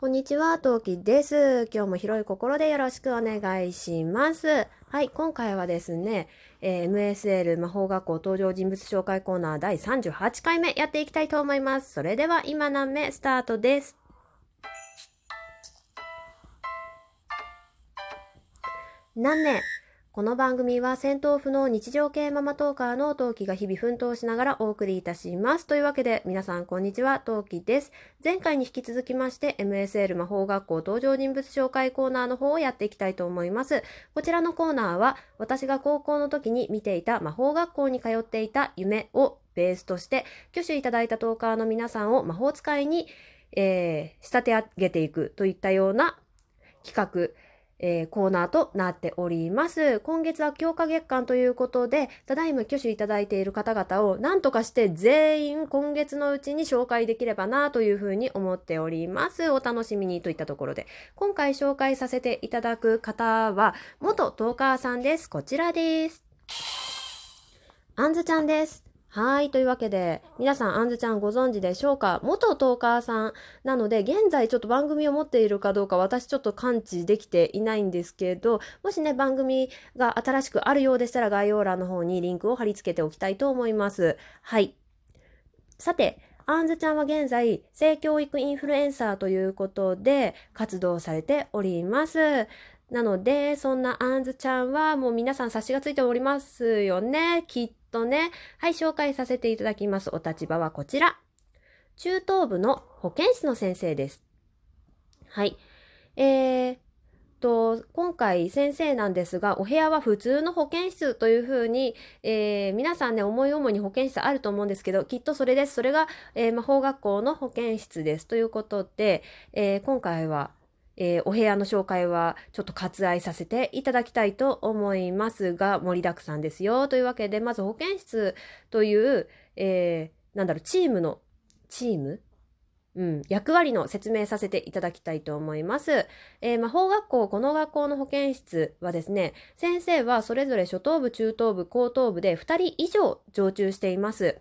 こんにちは、トウキです。今日も広い心でよろしくお願いします。はい、今回はですね、えー、MSL 魔法学校登場人物紹介コーナー第38回目やっていきたいと思います。それでは今何目スタートです。何年この番組は戦闘不能日常系ママトーカーの陶器が日々奮闘しながらお送りいたします。というわけで皆さんこんにちは、陶器です。前回に引き続きまして MSL 魔法学校登場人物紹介コーナーの方をやっていきたいと思います。こちらのコーナーは私が高校の時に見ていた魔法学校に通っていた夢をベースとして挙手いただいたトーカーの皆さんを魔法使いに、えー、仕立て上げていくといったような企画えー、コーナーとなっております。今月は強化月間ということで、ただいま挙手いただいている方々を何とかして全員今月のうちに紹介できればなというふうに思っております。お楽しみにといったところで、今回紹介させていただく方は、元トーカーさんです。こちらです。あんずちゃんです。はい。というわけで、皆さん、あんずちゃんご存知でしょうか？元トーカーさんなので、現在ちょっと番組を持っているかどうか私ちょっと感知できていないんですけど、もしね、番組が新しくあるようでしたら概要欄の方にリンクを貼り付けておきたいと思います。はい。さて、あんずちゃんは現在、性教育インフルエンサーということで活動されております。なので、そんなあんずちゃんはもう皆さん察しがついておりますよね。きっとね。はい、紹介させていただきます。お立場はこちら。中等部の保健室の先生です。はい。えー、と、今回先生なんですが、お部屋は普通の保健室というふうに、えー、皆さんね、思い思いに保健室あると思うんですけど、きっとそれです。それが、えー、魔法学校の保健室です。ということで、えー、今回は、えー、お部屋の紹介はちょっと割愛させていただきたいと思いますが、盛りだくさんですよ。というわけで、まず保健室という、えー、なんだろう、チームの、チーム？うん、役割の説明させていただきたいと思います。えー、魔法学校、この学校の保健室はですね、先生はそれぞれ初等部、中等部、高等部で2人以上常駐しています。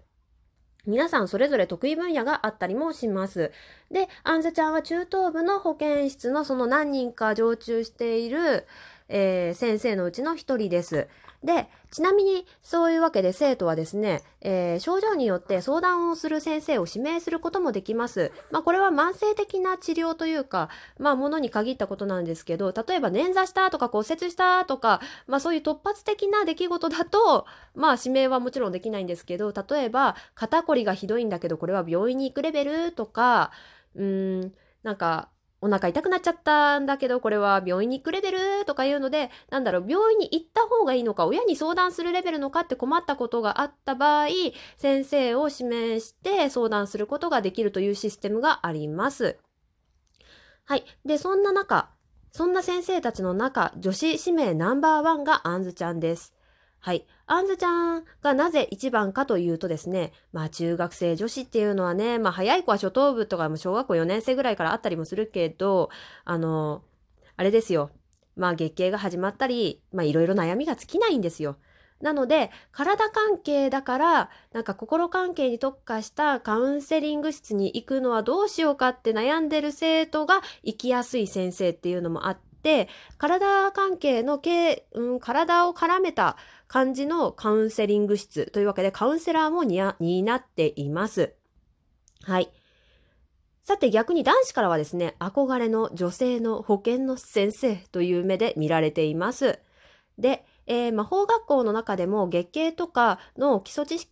皆さんそれぞれ得意分野があったりもします。で、アンズちゃんは中等部の保健室のその何人か常駐している、えー、先生のうちの一人です。で、ちなみにそういうわけで生徒はですね、えー、症状によって相談をする先生を指名することもできます。まあこれは慢性的な治療というか、まあものに限ったことなんですけど、例えば捻挫したとか骨折したとか、まあそういう突発的な出来事だと、まあ指名はもちろんできないんですけど、例えば肩こりがひどいんだけどこれは病院に行くレベルとか、うーん、なんかお腹痛くなっちゃったんだけど、これは病院に行くレベルとかいうので、なんだろう、病院に行った方がいいのか、親に相談するレベルのかって困ったことがあった場合、先生を指名して相談することができるというシステムがあります。はい。で、そんな中、そんな先生たちの中、女子指名ナンバーワンがあんずちゃんです。はい。あんずちゃんがなぜ一番かというとですね、まあ中学生女子っていうのはね、まあ早い子は初等部とかも小学校4年生ぐらいからあったりもするけど、あの、あれですよ。まあ月経が始まったり、まあいろいろ悩みが尽きないんですよ。なので、体関係だから、なんか心関係に特化したカウンセリング室に行くのはどうしようかって悩んでる生徒が行きやすい先生っていうのもあって、体関係の、うん、体を絡めた感じのカウンセリング室というわけでカウンセラーも担っています。はい。さて逆に男子からはですね、憧れの女性の保健の先生という目で見られています。で、えー、魔法学校の中でも月経とかの基礎知識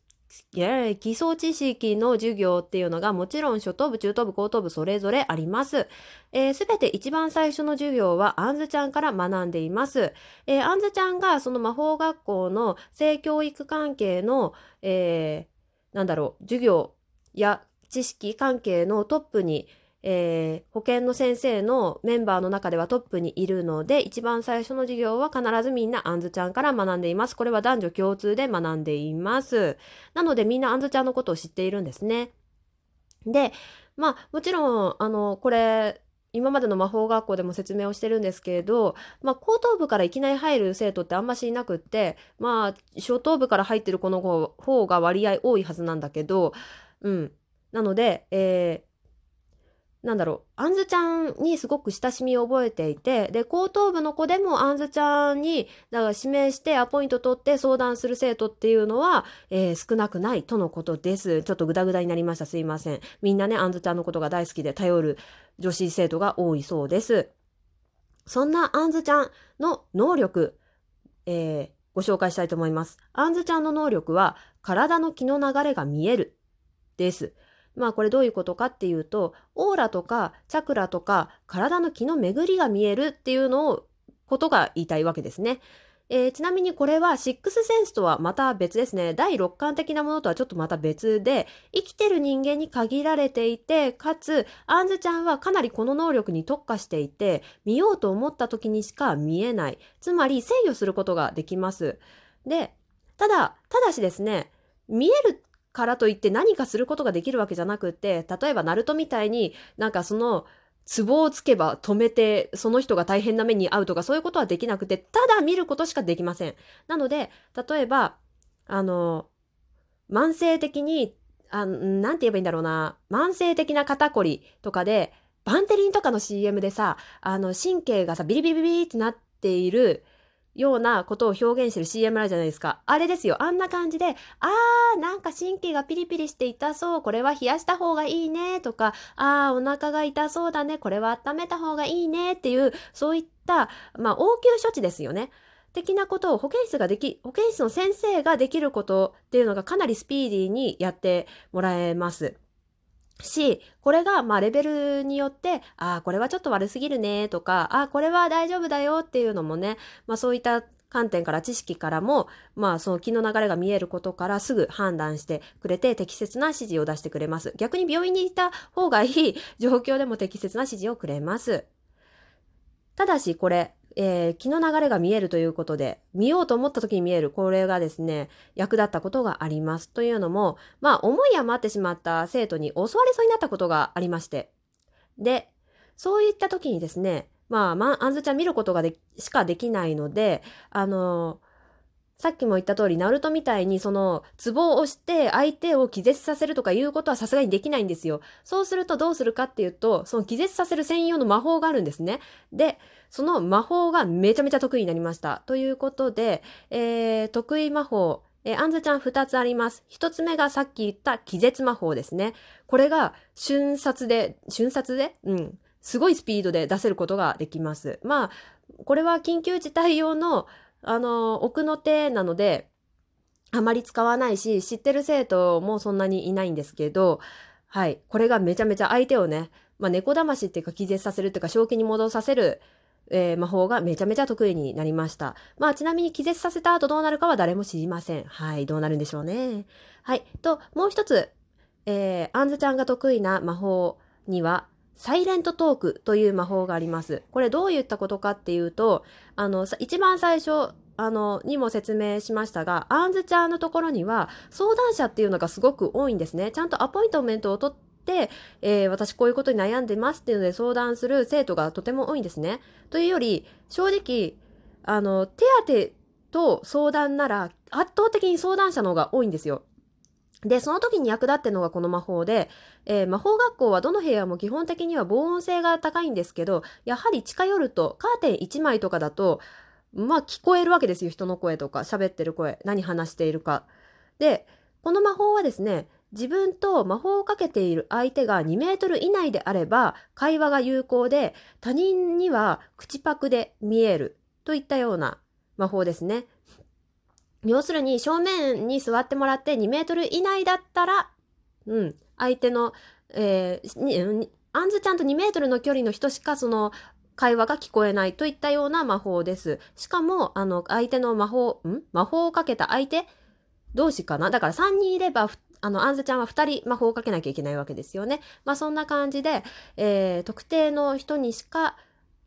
基礎知識の授業っていうのがもちろん初等部、中等部、高等部それぞれあります。す、えー、べ、て一番最初の授業はあんずちゃんから学んでいます。えー、あんずちゃんがその魔法学校の性教育関係の、えー、なんだろう、授業や知識関係のトップにえー、保健の先生のメンバーの中ではトップにいるので、一番最初の授業は必ずみんなあんずちゃんから学んでいます。これは男女共通で学んでいます。なのでみんなあんずちゃんのことを知っているんですね。で、まあもちろん、あの、これ、今までの魔法学校でも説明をしてるんですけれど、まあ、高等部からいきなり入る生徒ってあんましいなくって、まあ、初等部から入ってる子の方が割合多いはずなんだけど、うん。なので、えーなんだろう、あんずちゃんにすごく親しみを覚えていて、で、高等部の子でもあんずちゃんに、だから指名してアポイント取って相談する生徒っていうのは、えー、少なくないとのことです。ちょっとグダグダになりました。すいません。みんなね、あんずちゃんのことが大好きで頼る女子生徒が多いそうです。そんなあんずちゃんの能力、えー、ご紹介したいと思います。あんずちゃんの能力は、体の気の流れが見える、です。まあこれどういうことかっていうと、オーラとかチャクラとか体の気の巡りが見えるっていうのを、ことが言いたいわけですね。えー、ちなみにこれはシックスセンスとはまた別ですね。第六感的なものとはちょっとまた別で、生きてる人間に限られていて、かつ、アンズちゃんはかなりこの能力に特化していて、見ようと思った時にしか見えない。つまり制御することができます。で、ただ、ただしですね、見えるからといって何かすることができるわけじゃなくって、例えばナルトみたいになんかその、壺をつけば止めて、その人が大変な目に遭うとかそういうことはできなくて、ただ見ることしかできません。なので、例えば、あの、慢性的に、あなんて言えばいいんだろうな、慢性的な肩こりとかで、バンテリンとかの CM でさ、あの、神経がさ、ビリビリビリってなっている、ようなことを表現してる CM あるじゃないですか。あれですよ。あんな感じで、あー、なんか神経がピリピリして痛そう。これは冷やした方がいいね。とか、あー、お腹が痛そうだね。これは温めた方がいいね。っていう、そういった、まあ、応急処置ですよね。的なことを保健室ができ、保健室の先生ができることっていうのがかなりスピーディーにやってもらえます。し、これが、まあ、レベルによって、ああ、これはちょっと悪すぎるね、とか、ああ、これは大丈夫だよっていうのもね、まあ、そういった観点から知識からも、まあ、その気の流れが見えることからすぐ判断してくれて適切な指示を出してくれます。逆に病院にいた方がいい状況でも適切な指示をくれます。ただし、これ、えー、気の流れが見えるということで、見ようと思った時に見える、これがですね、役立ったことがあります。というのも、まあ、思い余ってしまった生徒に襲われそうになったことがありまして。で、そういった時にですね、まあ、まあ、あんずちゃん見ることがでしかできないので、あのさっきも言った通り、ナルトみたいにその、ツボを押して相手を気絶させるとかいうことはさすがにできないんですよ。そうするとどうするかっていうと、その気絶させる専用の魔法があるんですね。で、その魔法がめちゃめちゃ得意になりました。ということで、えー、得意魔法、えー、あんずちゃん二つあります。一つ目がさっき言った気絶魔法ですね。これが瞬殺で、瞬殺で？うん。すごいスピードで出せることができます。まあ、これは緊急事態用のあの、奥の手なので、あまり使わないし、知ってる生徒もそんなにいないんですけど、はい。これがめちゃめちゃ相手をね、まあ、猫騙しっていうか気絶させるっていうか、正気に戻させる、えー、魔法がめちゃめちゃ得意になりました。まあ、ちなみに気絶させた後どうなるかは誰も知りません。はい。どうなるんでしょうね。はい。と、もう一つ、えー、あんずちゃんが得意な魔法には、サイレントトークという魔法があります。これどういったことかっていうと、あの、一番最初、あの、にも説明しましたが、アンズちゃんのところには相談者っていうのがすごく多いんですね。ちゃんとアポイントメントを取って、えー、私こういうことに悩んでますっていうので相談する生徒がとても多いんですね。というより、正直、あの、手当と相談なら圧倒的に相談者の方が多いんですよ。で、その時に役立ってのがこの魔法で、えー、魔法学校はどの部屋も基本的には防音性が高いんですけど、やはり近寄るとカーテン1枚とかだと、まあ聞こえるわけですよ。人の声とか、喋ってる声、何話しているか。で、この魔法はですね、自分と魔法をかけている相手が2メートル以内であれば会話が有効で他人には口パクで見えるといったような魔法ですね。要するに正面に座ってもらって2メートル以内だったら、うん、相手の、えー、あんずちゃんと2メートルの距離の人しかその会話が聞こえないといったような魔法です。しかも、あの、相手の魔法、ん？魔法をかけた相手同士かな？だから3人いれば、あの、あんずちゃんは2人魔法をかけなきゃいけないわけですよね。まあそんな感じで、えー、特定の人にしか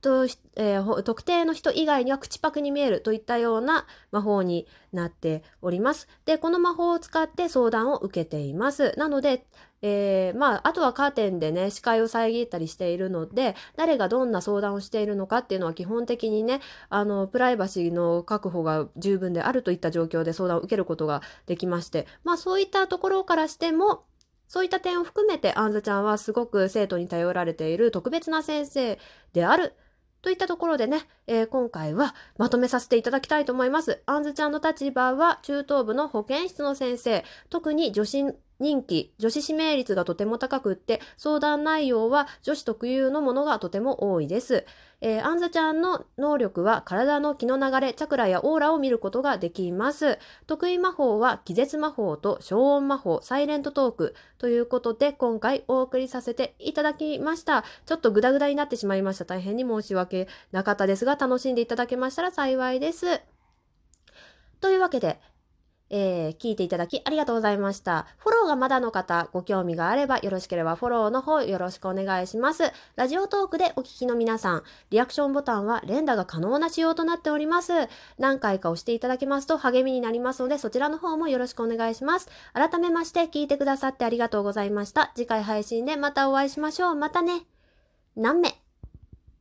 と、えー、特定の人以外には口パクに見えるといったような魔法になっております。で、この魔法を使って相談を受けています。なので、えー、まあ、あとはカーテンでね、視界を遮ったりしているので、誰がどんな相談をしているのかっていうのは基本的にね、あの、プライバシーの確保が十分であるといった状況で相談を受けることができまして、まあ、そういったところからしても、そういった点を含めて、あんずちゃんはすごく生徒に頼られている特別な先生である。といったところでね、えー、今回はまとめさせていただきたいと思います。あんずちゃんの立場は中等部の保健室の先生、特に女子人気、女子指名率がとても高くって、相談内容は女子特有のものがとても多いです。えー、アンザちゃんの能力は体の気の流れ、チャクラやオーラを見ることができます。得意魔法は気絶魔法と消音魔法、サイレントトークということで今回お送りさせていただきました。ちょっとグダグダになってしまいました。大変に申し訳なかったですが楽しんでいただけましたら幸いです。というわけで、えー、聞いていただきありがとうございました。フォローがまだの方、ご興味があればよろしければフォローの方よろしくお願いします。ラジオトークでお聞きの皆さん、リアクションボタンは連打が可能な仕様となっております。何回か押していただけますと励みになりますので、そちらの方もよろしくお願いします。改めまして聞いてくださってありがとうございました。次回配信でまたお会いしましょう。またね。何名？